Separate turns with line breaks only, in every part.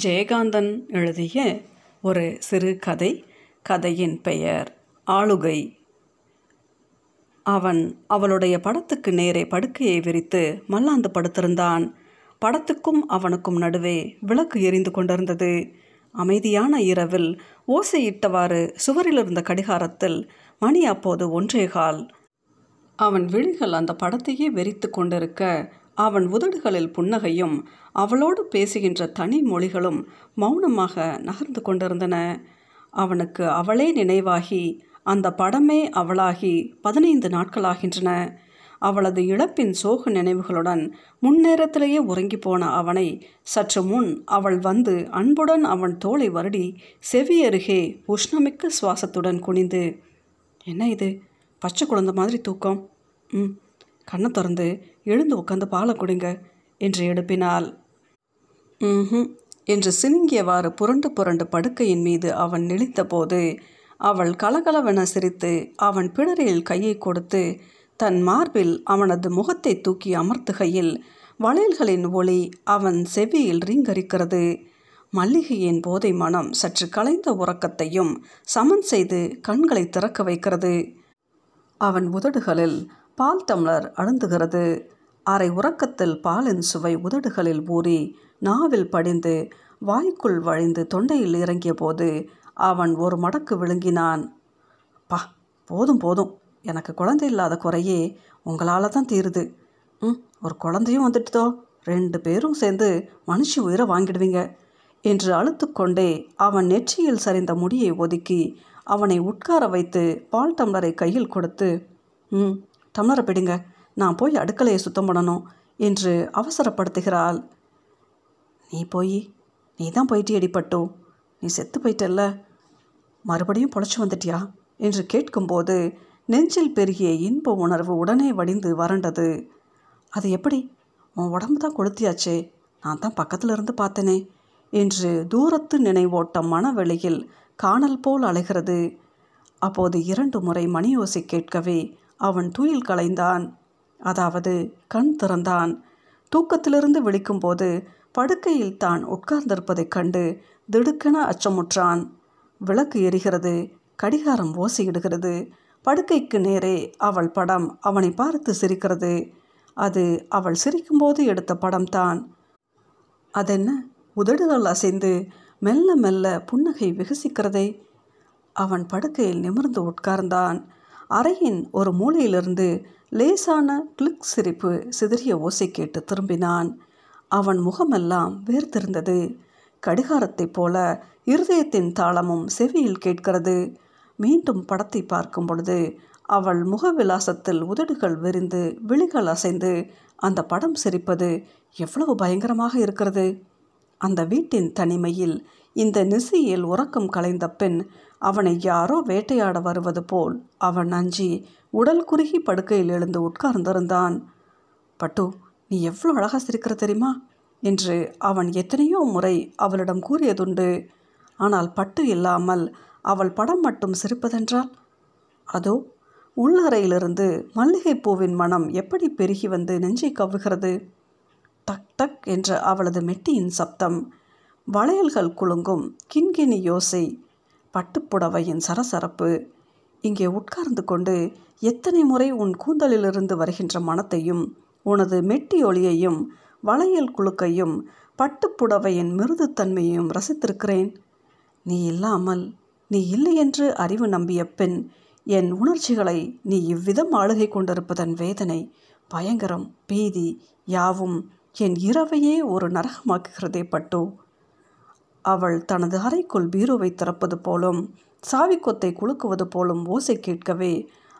ஜெயகாந்தன் எழுதிய ஒரு சிறு கதை கதையின் பெயர் ஆளுகை. அவன் அவளுடைய படத்துக்கு நேரே படுக்கையை விரித்து மல்லாந்து படுத்திருந்தான். படத்துக்கும் அவனுக்கும் நடுவே விளக்கு எரிந்து கொண்டிருந்தது. அமைதியான இரவில் ஓசையிட்டவாறு சுவரில் இருந்த கடிகாரத்தில் மணி அப்போது ஒன்றேகால் அவன் விழிகள் அந்த படத்தையே வெறித்து கொண்டிருக்க அவன் உதடுகளில் புன்னகையும் அவளோடு பேசுகின்ற தனி மொழிகளும் மௌனமாக நகர்ந்து கொண்டிருந்தன. அவனுக்கு அவளே நினைவாகி அந்த படமே அவளாகி பதினைந்து நாட்களாகின்றன. அவளது இழப்பின் சோக நினைவுகளுடன் முன்னேரத்திலேயே உறங்கி போன அவனை சற்று முன் அவள் வந்து அன்புடன் அவன் தோலை வருடி செவி அருகே உஷ்ணமிக்க சுவாசத்துடன் குனிந்து என்ன இது? பச்சை குழந்தை மாதிரி தூக்கம். ம். கண்ணை திறந்து எழுந்து உட்காந்து பாலை குடிங்க என்று எழுப்பினாள். ம் என்று சினுங்கியவாறு புரண்டு புரண்டு படுக்கையின் மீது அவன் நெளித்தபோது அவள் கலகலவென சிரித்து அவன் பிடரில் கையை கொடுத்து தன் மார்பில் அவனது முகத்தை தூக்கி அமர்த்துகையில் வளையல்களின் ஒளி அவன் செவியில் ரீங்கரிக்கிறது. மல்லிகையின் போதை மனம் சற்று கலைந்த உறக்கத்தையும் சமன் செய்து கண்களை திறக்க வைக்கிறது. அவன் உதடுகளில் பால் டம்ளர் அழுந்துகிறது அரை உறக்கத்தில் பாலின் சுவை உதடுகளில் ஊறி நாவில் படிந்து வாய்க்குள் வழிந்து தொண்டையில் இறங்கிய போது அவன் ஒரு மடக்கு விழுங்கினான். பா போதும் போதும். எனக்கு குழந்தை இல்லாத குறையே உங்களால் தான் தீருது. ம் ஒரு குழந்தையும் வந்துட்டுதோ? ரெண்டு பேரும் சேர்ந்து மனுஷி உயிரை வாங்கிடுவீங்க என்று அழுத்துக்கொண்டே அவன் நெற்றியில் சரிந்த முடியை ஒதுக்கி அவனை உட்கார வைத்து பால் டம்ளரை கையில் கொடுத்து ம் டம்ளரை பிடுங்க நான் போய் அடுக்கலையை சுத்தம் பண்ணணும் என்று அவசரப்படுத்துகிறாள். நீ போய் நீ தான் போயிட்டு அடிப்பட்டோ நீ செத்து போயிட்டல்ல மறுபடியும் பொழைச்சி வந்துட்டியா? என்று கேட்கும்போது நெஞ்சில் பெருகிய இன்ப உணர்வு உடனே வடிந்து வறண்டது. அது எப்படி? உன் உடம்பு தான் கொளுத்தியாச்சே நான் தான் பக்கத்தில் இருந்து பார்த்தனே என்று தூரத்து நினைவோட்டம் மனவெளியில் காணல் போல் அலைகிறது அப்போது இரண்டு முறை மணியோசை கேட்கவே அவன் துயில் கலைந்தான். அதாவது கண் திறந்தான். தூக்கத்திலிருந்து விழிக்கும்போது படுக்கையில் தான் உட்கார்ந்திருப்பதைக் கண்டு திடுக்கென அச்சமுற்றான். விளக்கு எரிகிறது கடிகாரம் ஓசையிடுகிறது. படுக்கைக்கு நேரே அவள் படம் அவனை பார்த்து சிரிக்கிறது. அது அவள் சிரிக்கும்போது எடுத்த படம்தான். அதென்ன? உதடுகள் அசைந்து மெல்ல மெல்ல புன்னகை விகசிக்கிறதே. அவன் படுக்கையில் நிமிர்ந்து உட்கார்ந்தான். அறையின் ஒரு மூலையிலிருந்து லேசான கிளிக் சிரிப்பு சிதறிய ஓசை கேட்டு திரும்பினான். அவன் முகமெல்லாம் வேர்த்திருந்தது. கடிகாரத்தைப் போல இருதயத்தின் தாளமும் செவியில் கேட்கிறது. மீண்டும் படத்தை பார்க்கும் பொழுது அவள் முகவிலாசத்தில் உதடுகள் விரிந்து விழிகள் அசைந்து அந்த படம் சிரிப்பது எவ்வளவு பயங்கரமாக இருக்கிறது. அந்த வீட்டின் தனிமையில் இந்த நிசியில் உறக்கம் கலைந்த பெண் அவனை யாரோ வேட்டையாட வருவது போல் அவன் அஞ்சி உடல் குறுகி படுக்கையில் எழுந்து உட்கார்ந்திருந்தான். பட்டு நீ எவ்வளோ அழகாக சிரிக்கிற தெரியுமா? என்று அவன் எத்தனையோ முறை அவளிடம் கூறியதுண்டு. ஆனால் பட்டு இல்லாமல் அவள் படம் மட்டும் சிரிப்பதென்றால்? அதோ உள்ளறையிலிருந்து மல்லிகைப்பூவின் மனம் எப்படி பெருகி வந்து நெஞ்சை கவ்வுகிறது? டக் டக் என்ற அவளது மெட்டியின் சப்தம் வளையல்கள் குலுங்கும். கிண்கிணி யோசை. பட்டுப்புடவையின் சரசரப்பு. இங்கே உட்கார்ந்து கொண்டு எத்தனை முறை உன் கூந்தலிலிருந்து வருகின்ற மனத்தையும் உனது மெட்டி ஒளியையும் வளையல் குழுக்கையும் பட்டுப்புடவையின் மிருதுத்தன்மையையும் ரசித்திருக்கிறேன். நீ இல்லாமல் நீ இல்லை என்று அறிவு நம்பிய பெண் என் உணர்ச்சிகளை நீ இவ்விதம் ஆளுகை கொண்டிருப்பதன் வேதனை பயங்கரம் பீதி யாவும் என் இரவையே ஒரு நரகமாக்குகிறதே பட்டோ. அவள் தனது அறைக்குள் பீரோவை திறப்பது போலும் சாவிக்கொத்தை குலுக்குவது போலும் ஓசை கேட்கவே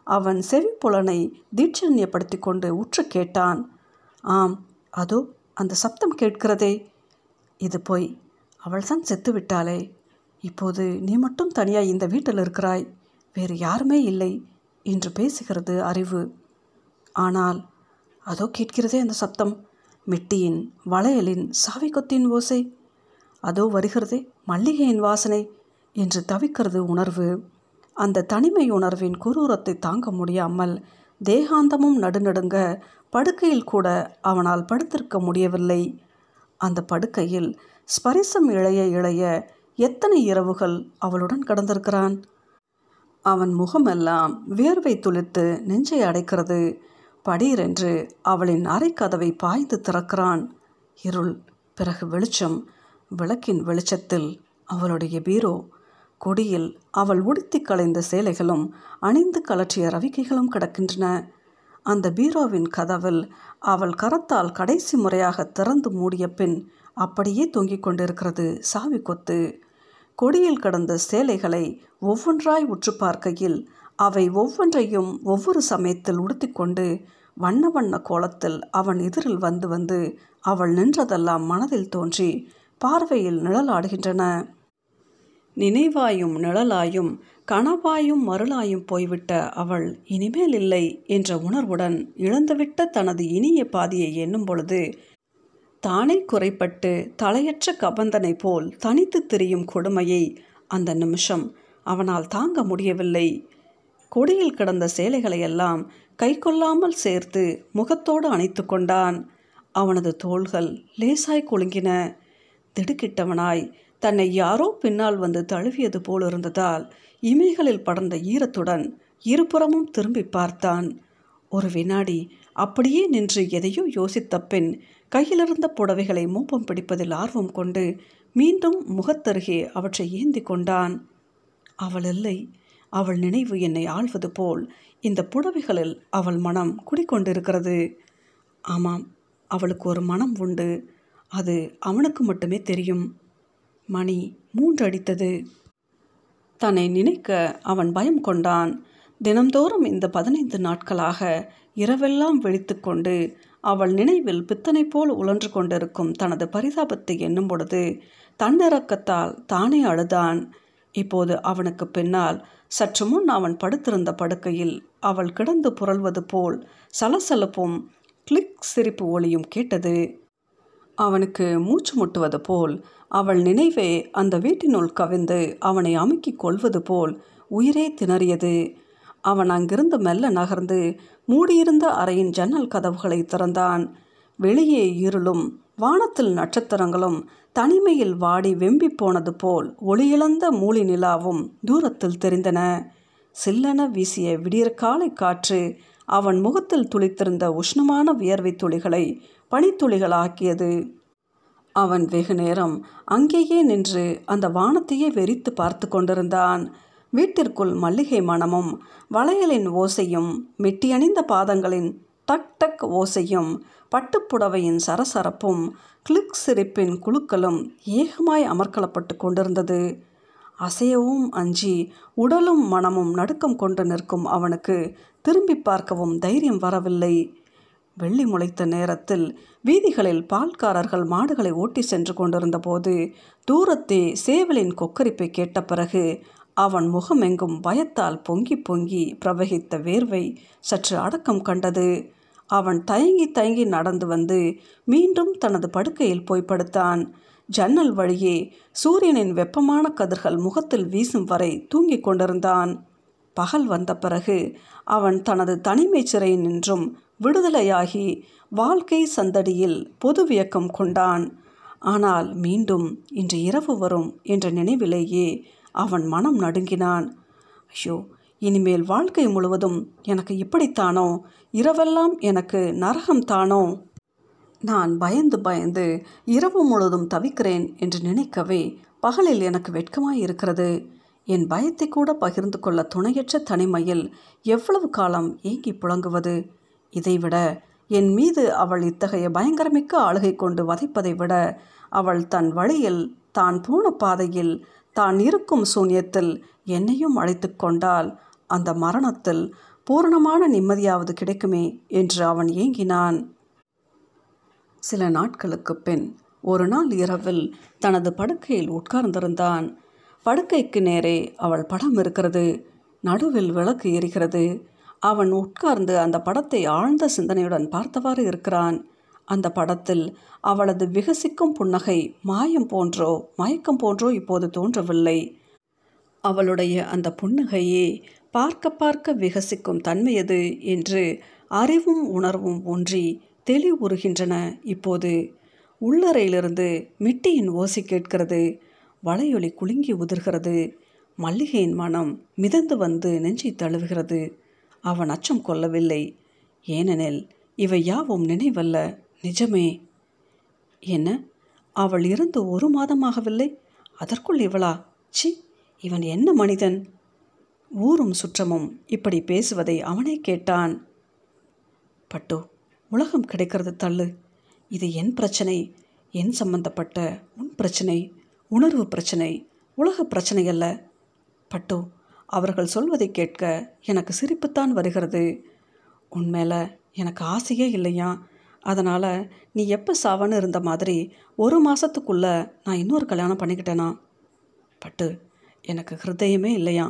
அவன் செவிப்புலனை தீட்சண்யப்படுத்தி கொண்டு உற்று கேட்டான். ஆம் அதோ அந்த சப்தம் கேட்கிறதே. இது போய் அவள் தான் செத்துவிட்டாளே. இப்போது நீ மட்டும் தனியாய் இந்த வீட்டில் இருக்கிறாய். வேறு யாருமே இல்லை என்று பேசுகிறது அறிவு. ஆனால் அதோ கேட்கிறதே அந்த சப்தம். மெட்டியின் வளையலின் சாவிக்கொத்தின் ஓசை. அதோ வருகிறதே மல்லிகையின் வாசனை என்று தவிக்கிறது உணர்வு. அந்த தனிமை உணர்வின் குரூரத்தை தாங்க முடியாமல் தேகாந்தமும் நடுநடுங்க படுக்கையில் கூட அவனால் படுத்திருக்க முடியவில்லை. அந்த படுக்கையில் ஸ்பரிசம் இழைய இழைய எத்தனை இரவுகள் அவளுடன் கடந்திருக்கிறான்? அவன் முகமெல்லாம் வியர்வை துளித்து நெஞ்சை அடைக்கிறது. படீரென்று அவளின் அரைக்கதவை பாய்ந்து திறக்கிறான். இருள் பிறகு வெளிச்சம் விளக்கின் வெளிச்சத்தில் அவளுடைய பீரோ கொடியில் அவள் உடுத்தி களைந்த சேலைகளும் அணிந்து கலற்றிய ரவிக்கைகளும் கிடக்கின்றன. அந்த பீரோவின் கதவில் அவள் கரத்தால் கடைசி முறையாக திறந்து மூடிய பின் அப்படியே தொங்கிக் கொண்டிருக்கிறது சாவி கொத்து. கொடியில் கிடந்த சேலைகளை ஒவ்வொன்றாய் உற்று பார்க்கையில் அவை ஒவ்வொன்றையும் ஒவ்வொரு சமயத்தில் உடுத்திக்கொண்டு வண்ண வண்ண கோலத்தில் அவன் எதிரில் வந்து வந்து அவள் நின்றதெல்லாம் மனதில் தோன்றி பார்வையில் நிழலாடுகின்றன. நினைவாயும் நிழலாயும் கனவாயும் மருளாயும் போய்விட்ட அவள் இனிமேல் இல்லை என்ற உணர்வுடன் இழந்துவிட்ட தனது இனிய பாதியை எண்ணும் பொழுது தானே குறைப்பட்டு தலையற்ற கபந்தனை போல் தனித்து திரியும் கொடுமையை அந்த நிமிஷம் அவனால் தாங்க முடியவில்லை. கொடியில் கிடந்த சேலைகளையெல்லாம் கை கொள்ளாமல் சேர்த்து முகத்தோடு அணைத்து கொண்டான். அவனது தோள்கள் லேசாய் குலுங்கின. திடுக்கிட்டவனாய். தன்னை யாரோ பின்னால் வந்து தழுவியது போலிருந்ததால் இமைகளில் படர்ந்த ஈரத்துடன் இருபுறமும் திரும்பி பார்த்தான். ஒரு வினாடி அப்படியே நின்று எதையோ யோசித்த பின் கையிலிருந்த புடவைகளை மூப்பம் பிடிப்பதில் ஆர்வம் கொண்டு மீண்டும் முகத்தருகே அவற்றை ஏந்தி கொண்டான். அவள் இல்லை. அவள் நினைவு என்னை ஆள்வது போல் இந்த புடவைகளில் அவள் மனம் குடிக்கொண்டிருக்கிறது. ஆமாம். அவளுக்கு ஒரு மனம் உண்டு. அது அவனுக்கு மட்டுமே தெரியும். மணி மூன்று அடித்தது தன்னை நினைக்க அவன் பயம் கொண்டான். தினந்தோறும் இந்த பதினைந்து நாட்களாக இரவெல்லாம் விழித்து கொண்டு அவள் நினைவில் பித்தனை போல் உழன்று கொண்டிருக்கும் தனது பரிதாபத்தை எண்ணும் பொழுது தன்னிறக்கத்தால் தானே அழுதான். இப்போது அவனுக்கு பின்னால் சற்று முன் அவன் படுத்திருந்த படுக்கையில் அவள் கிடந்து புரள்வது போல் சலசலப்பும் கிளிக் சிரிப்பு ஒளியும் கேட்டது. அவனுக்கு மூச்சு முட்டுவது போல் அவள் நினைவே அந்த வீட்டினுள் கவிந்து அவனை அமுக்கிக் கொள்வது போல் உயிரே திணறியது. அவன் அங்கிருந்து மெல்ல நகர்ந்து மூடியிருந்த அறையின் ஜன்னல் கதவுகளை திறந்தான். வெளியே இருளும் வானத்தில் நட்சத்திரங்களும் தனிமையில் வாடி வெம்பி போனது போல் ஒளியிழந்த மூலி நிலாவும் தூரத்தில் தெரிந்தன. சில்லென வீசிய விடியற்காலை காற்று அவன் முகத்தில் துளித்திருந்த உஷ்ணமான வியர்வை துளிகளை பனித்துளிகளாக்கியது. அவன் வெகு நேரம் அங்கேயே நின்று அந்த வானத்தையே வெறித்து பார்த்து கொண்டிருந்தான். வீட்டிற்குள் மல்லிகை மணமும் வளையலின் ஓசையும் மெட்டியணிந்த பாதங்களின் டக் டக் ஓசையும் பட்டுப்புடவையின் சரசரப்பும் கிளிக் சிரிப்பின் குழுக்களும் ஏகமாய் அமர்க்கலப்பட்டு கொண்டிருந்தது. அசையவும் அஞ்சி உடலும் மனமும் நடுக்கம் கொண்டு நிற்கும் அவனுக்கு திரும்பி பார்க்கவும் தைரியம் வரவில்லை. வெள்ளி முளைத்த நேரத்தில் வீதிகளில் பால்காரர்கள் மாடுகளை ஓட்டி சென்று கொண்டிருந்த போது தூரத்தே சேவலின் கொக்கரிப்பை கேட்ட பிறகு அவன் முகமெங்கும் பயத்தால் பொங்கி பொங்கி பிரவகித்த வேர்வை சற்று அடக்கம் கண்டது. அவன் தயங்கி தயங்கி நடந்து வந்து மீண்டும் தனது படுக்கையில் போய் படுத்தான். ஜன்னல் வழியே சூரியனின் வெப்பமான கதிர்கள் முகத்தில் வீசும் வரை தூங்கிக் கொண்டிருந்தான். பகல் வந்த பிறகு அவன் தனது தனிமை சிறை நின்றும் விடுதலையாகி வாழ்க்கை சந்தடியில் பொது வியக்கம் கொண்டான். ஆனால் மீண்டும் இன்று இரவு வரும் என்ற நினைவிலேயே அவன் மனம் நடுங்கினான். ஐயோ இனிமேல் வாழ்க்கை முழுவதும் எனக்கு இப்படித்தானோ? இரவெல்லாம் எனக்கு நரகம் தானோ? நான் பயந்து பயந்து இரவு முழுவதும் தவிக்கிறேன் என்று நினைக்கவே பகலில் எனக்கு வெட்கமாய் இருக்கிறது என் பயத்தை கூட பகிர்ந்து கொள்ள துணையற்ற தனிமையில் எவ்வளவு காலம் ஏங்கி புழங்குவது? இதைவிட என் மீது அவள் இத்தகைய பயங்கரமிக்க ஆளுகை கொண்டு வதைப்பதை விட அவள் தன் வழியில் தான் போன பாதையில் தான் இருக்கும் சூன்யத்தில் என்னையும் அழைத்து கொண்டால் அந்த மரணத்தில் பூரணமான நிம்மதியாவது கிடைக்குமே என்று அவன் ஏங்கினான். சில நாட்களுக்கு பின் ஒரு நாள் இரவில் தனது படுக்கையில் உட்கார்ந்திருந்தான். படுக்கைக்கு நேரே அவள் படம் இருக்கிறது. நடுவில் விளக்கு எரிகிறது. அவன் உட்கார்ந்து அந்த படத்தை ஆழ்ந்த சிந்தனையுடன் பார்த்தவாறு இருக்கிறான். அந்த படத்தில் அவளது விகசிக்கும் புன்னகை மாயம் போன்றோ மயக்கம் போன்றோ இப்போது தோன்றவில்லை. அவளுடைய அந்த புன்னகையே பார்க்க பார்க்க விகசிக்கும் தன்மையது என்று அறிவும் உணர்வும் ஒன்றி தெளிவுறுகின்றன. இப்போது உள்ளறையிலிருந்து மிட்டியின் ஓசை கேட்கிறது. வளையொலி குலுங்கி உதிர்கிறது. மல்லிகையின் மனம் மிதந்து வந்து நெஞ்சை தழுவுகிறது. அவன் அச்சம் கொள்ளவில்லை. ஏனெனில் இவை யாவும் நினைவல்ல. நிஜமே. என்ன? அவள் இருந்து ஒரு மாதமாகவில்லை. அதற்குள் இவளா? சி இவன் என்ன மனிதன்? ஊரும் சுற்றமும் இப்படி பேசுவதை அவனே கேட்டான். பட்டு உலகம் கிடைக்கிறது தள்ளு. இது என் பிரச்சனை. என் சம்பந்தப்பட்ட உன் பிரச்சனை. உணர்வு பிரச்சனை உலக பிரச்சனை அல்ல. பட்டு அவர்கள் சொல்வதை கேட்க எனக்கு சிரிப்புத்தான் வருகிறது. உண்மையில் எனக்கு ஆசையே இல்லையா? அதனால் நீ எப்போ சாவன்னு இருந்த மாதிரி ஒரு மாதத்துக்குள்ளே நான் இன்னொரு கல்யாணம் பண்ணிக்கிட்டேனா? பட்டு எனக்கு ஹிருதயமே இல்லையா?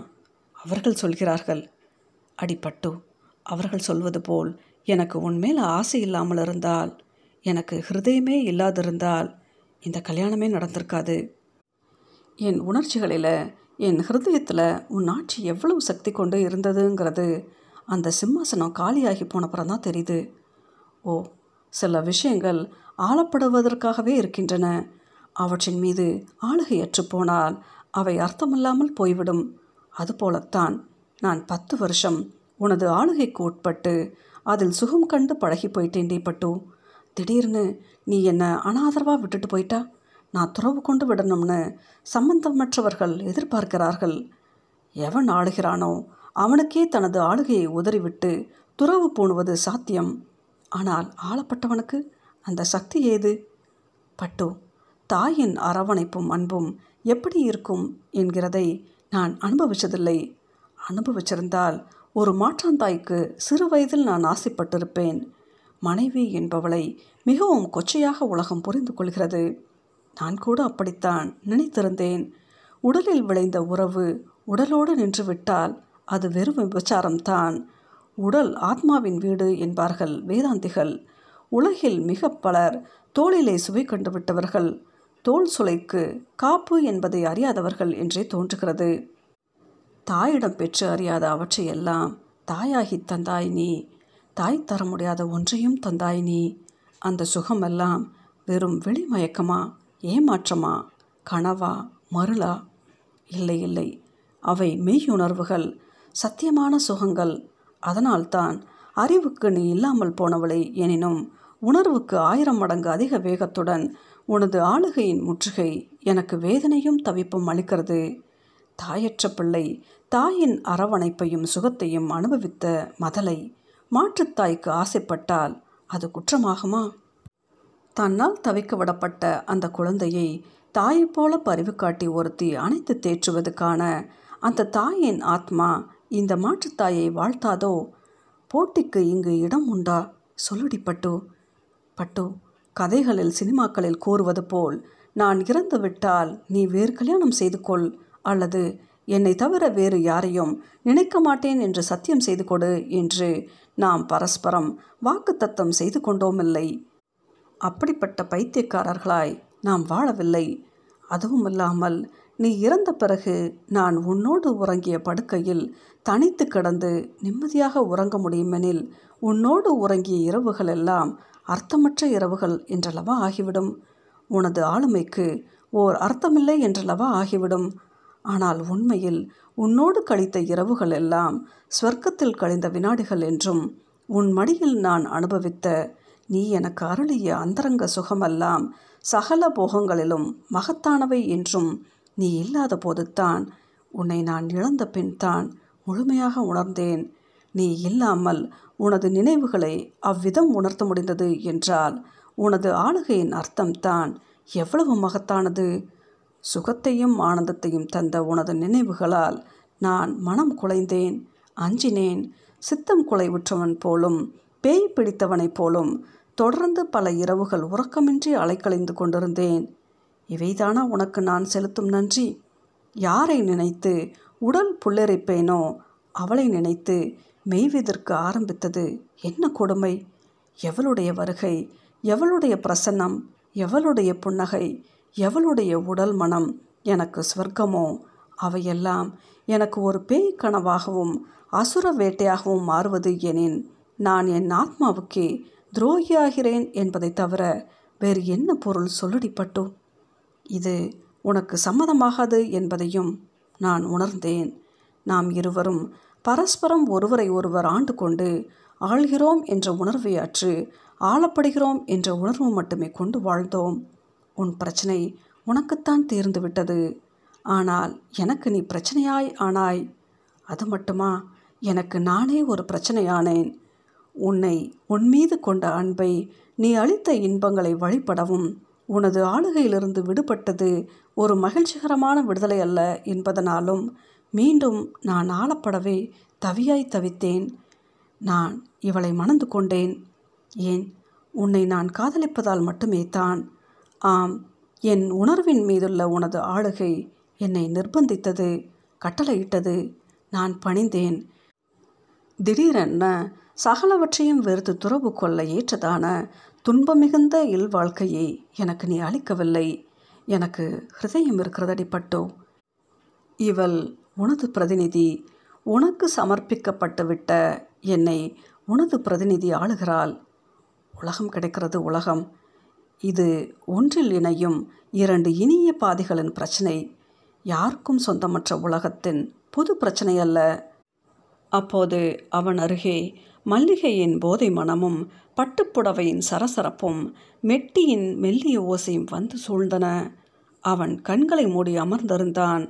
அவர்கள் சொல்கிறார்கள். அடி பட்டு அவர்கள் சொல்வது போல் எனக்கு உன்மேல் ஆசை இல்லாமல் இருந்தால் எனக்கு ஹிருதயமே இல்லாதிருந்தால் இந்த கல்யாணமே நடந்திருக்காது. என் உணர்ச்சிகளில் என் ஹிருதயத்தில் உன் ஆட்சி எவ்வளவு சக்தி கொண்டு இருந்ததுங்கிறது அந்த சிம்மாசனம் காலியாகி போனப்புறம் தான் தெரியுது. ஓ சில விஷயங்கள் ஆளப்படுவதற்காகவே இருக்கின்றன. அவற்றின் மீது ஆளுகையற்று போனால் அவை அர்த்தமில்லாமல் போய்விடும். அதுபோலத்தான் நான் பத்து வருஷம் உனது ஆளுகைக்கு உட்பட்டு அதில் சுகம் கண்டு பழகி போயிட்டேன் பட்டு. திடீர்னு நீ என்னை அனாதரவாக விட்டுட்டு போயிட்டா? நான் துறவு கொண்டு விடணும்னு சம்பந்தமற்றவர்கள் எதிர்பார்க்கிறார்கள். எவன் ஆளுகிறானோ அவனுக்கே தனது ஆளுகையை உதறிவிட்டு துறவு பூணுவது சாத்தியம். ஆனால் ஆளப்பட்டவனுக்கு அந்த சக்தி ஏது? பட்டு தாயின் அரவணைப்பும் அன்பும் எப்படி இருக்கும் என்கிறதை நான் அனுபவிச்சதில்லை. அனுபவிச்சிருந்தால் ஒரு மாற்றாந்தாய்க்கு சிறு வயதில் நான் ஆசைப்பட்டிருப்பேன். மனைவி என்பவளை மிகவும் கொச்சையாக உலகம் புரிந்து கொள்கிறது. நான் கூட அப்படித்தான் நினைத்திருந்தேன். உடலில் விளைந்த உறவு உடலோடு நின்றுவிட்டால் அது வெறும் விபச்சாரம்தான். உடல் ஆத்மாவின் வீடு என்பார்கள் வேதாந்திகள். உலகில் மிக பலர் தோளிலே சுவை கண்டுவிட்டவர்கள். தோல் சுளைக்கு காப்பு என்பதை அறியாதவர்கள் என்றே தோன்றுகிறது. தாயிடம் பெற்று அறியாத அவற்றையெல்லாம் தாயாகி தந்தாய் நீ. தாய் தர முடியாத ஒன்றையும் தந்தாய் நீ. அந்த சுகமெல்லாம் வெறும் வெளிமயக்கமா? ஏமாற்றமா? கனவா? மருளா? இல்லை இல்லை. அவை மெய்யுணர்வுகள் சத்தியமான சுகங்கள். அதனால்தான் அறிவுக்கு நீ இல்லாமல் போனவளை எனினும் உணர்வுக்கு ஆயிரம் மடங்கு அதிக வேகத்துடன் உனது ஆளுகையின் முற்றுகை எனக்கு வேதனையும் தவிப்பும் அளிக்கிறது. தாயற்ற பிள்ளை தாயின் அரவணைப்பையும் சுகத்தையும் அனுபவித்த மதலை மாற்றுத்தாய்க்கு ஆசைப்பட்டால் அது குற்றமாகுமா? தன்னால் தவிக்க விடப்பட்ட அந்த குழந்தையை தாயைப் போல பரிவு காட்டி ஒருத்தி அணைத்து தேற்றுவதுக்கான அந்த தாயின் ஆத்மா இந்த மாற்றுத்தாயை வாழ்த்தாதோ? போட்டிக்கு இங்கு இடம் உண்டா? சொல்லுடி பட்டு. பட்டு கதைகளில் சினிமாக்களில் கூறுவது போல் நான் இறந்து விட்டால் நீ வேறு கல்யாணம் செய்து கொள் அல்லது என்னை தவிர வேறு யாரையும் நினைக்க மாட்டேன் என்று சத்தியம் செய்து கொடு என்று நாம் பரஸ்பரம் வாக்குத்தத்தம் செய்து கொண்டோமில்லை. அப்படிப்பட்ட பைத்தியக்காரர்களாய் நாம் வாழவில்லை. அதுவும் இல்லாமல் நீ இறந்த பிறகு நான் உன்னோடு உறங்கிய படுக்கையில் தனித்து கிடந்து நிம்மதியாக உறங்க முடியுமெனில் உன்னோடு உறங்கிய இரவுகள் எல்லாம் அர்த்தமற்ற இரவுகள் என்றளவா ஆகிவிடும். உனது ஆளுமைக்கு ஓர் அர்த்தமில்லை என்றளவா ஆகிவிடும். ஆனால் உண்மையில் உன்னோடு கழித்த இரவுகள் எல்லாம் ஸ்வர்க்கத்தில் கழிந்த வினாடிகள் என்றும் உன் மடியில் நான் அனுபவித்த நீ எனக்கு அருளிய அந்தரங்க சுகமெல்லாம் சகல போகங்களிலும் மகத்தானவை என்றும் நீ இல்லாத போதுத்தான் உன்னை நான் இழந்த பின்தான் முழுமையாக உணர்ந்தேன். நீ இல்லாமல் உனது நினைவுகளை அவ்விதம் உணர்த்த முடிந்தது என்றால் உனது ஆளுகையின் அர்த்தம்தான் எவ்வளவு மகத்தானது. சுகத்தையும் ஆனந்தத்தையும் தந்த உனது நினைவுகளால் நான் மனம் குலைந்தேன் அஞ்சினேன். சித்தம் குலைவுற்றவன் போலும் பேய் பிடித்தவனைப் போலும் தொடர்ந்து பல இரவுகள் உறக்கமின்றி அலைக்கழிந்து கொண்டிருந்தேன். இவைதானா உனக்கு நான் செலுத்தும் நன்றி? யாரை நினைத்து உடல் புல்லரிப்பேனோ அவளை நினைத்து மெய்விதற்கு ஆரம்பித்தது என்ன கொடுமை? எவளுடைய வருகை எவளுடைய பிரசன்னம் எவளுடைய புன்னகை எவளுடைய உடல் மனம் எனக்கு ஸ்வர்க்கமோ? அவையெல்லாம் எனக்கு ஒரு பேய் கனவாகவும் அசுர வேட்டையாகவும் மாறுவது எனின் நான் என் ஆத்மாவுக்கே துரோகியாகிறேன் என்பதை தவிர வேறு என்ன பொருள் சொல்லடிப்பட்டோ? இது உனக்கு சம்மதமாகாது என்பதையும் நான் உணர்ந்தேன். நாம் இருவரும் பரஸ்பரம் ஒருவரை ஒருவர் ஆண்டு கொண்டு ஆள்கிறோம் என்ற உணர்வை அற்று ஆளப்படுகிறோம் என்ற உணர்வு மட்டுமே கொண்டு வாழ்ந்தோம். உன் பிரச்சனை உனக்குத்தான் தீர்ந்துவிட்டது ஆனால் எனக்கு நீ பிரச்சனையாய் ஆனாய். அது மட்டுமா? எனக்கு நானே ஒரு பிரச்சனையானேன். உன்னை உன் மீது கொண்ட அன்பை நீ அளித்த இன்பங்களை வழிபடவும். உனது ஆளுகையிலிருந்து விடுபட்டது ஒரு மகிழ்ச்சிகரமான விடுதலை அல்ல என்பதனாலும் மீண்டும் நான் ஆளப்படவே தவியாய் தவித்தேன். நான் இவளை மணந்து கொண்டேன். ஏன்? உன்னை நான் காதலிப்பதால் மட்டுமே தான். ஆம் என் உணர்வின் மீதுள்ள உனது ஆளுகை என்னை நிர்பந்தித்தது கட்டளையிட்டது. நான் பணிந்தேன். திடீரென சகலவற்றையும் வெறுத்து துறவு கொள்ள ஏற்றதான துன்பமிகுந்த இல்வாழ்க்கையை எனக்கு நீ அளிக்கவில்லை. எனக்கு ஹிருதயம் இருக்கிறதடி பட்டோ. இவள் உனது பிரதிநிதி உனக்கு சமர்ப்பிக்கப்பட்டுவிட்ட என்னை உனது பிரதிநிதி ஆளுகிறாள். உலகம் கிடைக்கிறது உலகம். இது ஒன்றில் இணையும் இரண்டு இனிய பாதைகளின் பிரச்சனை. யாருக்கும் சொந்தமற்ற உலகத்தின் புது பிரச்சனை அல்ல. அப்போது அவன் அருகே மல்லிகையின் போதை மனமும் பட்டுப்புடவையின் சரசரப்பும் மெட்டியின் மெல்லிய ஓசையும் வந்து சூழ்ந்தன. அவன் கண்களை மூடி அமர்ந்திருந்தான்.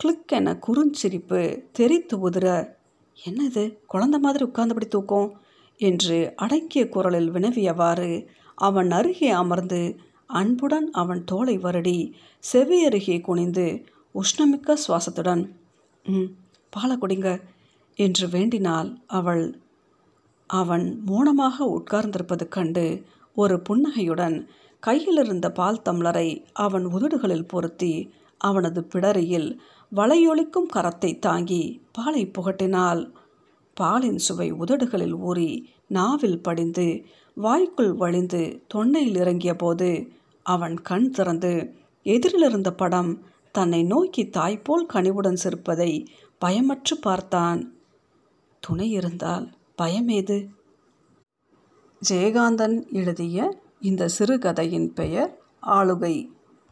கிளிக் என குறுஞ்சிரிப்பு தெரித்து உதிர என்னது? குழந்த மாதிரி உட்கார்ந்தபடி தூக்கம்? என்று அடக்கிய குரலில் வினவியவாறு அவன் அருகே அமர்ந்து அன்புடன் அவன் தோலை வருடி செவி அருகே குனிந்து உஷ்ணமிக்க சுவாசத்துடன் ம் பாலை குடிங்க. என்று வேண்டினாள் அவள் அவன் மௌனமாக உட்கார்ந்திருப்பது கண்டு ஒரு புன்னகையுடன் கையிலிருந்த பால் தம்ளரை அவன் உதடுகளில் பொருத்தி அவனது பிடரியில் வளையொலிக்கும் கரத்தை தாங்கி பாலை புகட்டினாள். பாலின் சுவை உதடுகளில் ஊறி நாவில் படிந்து வாய்க்குள் வழிந்து தொண்டையில் இறங்கிய போது அவன் கண் திறந்து எதிரிலிருந்த படம் தன்னை நோக்கி தாய்போல் கனிவுடன் சிரிப்பதை பயமற்று பார்த்தான். துணை இருந்தால் பயமேது ஜெயகாந்தன் எழுதிய இந்த சிறுகதையின் பெயர் ஆளுகை.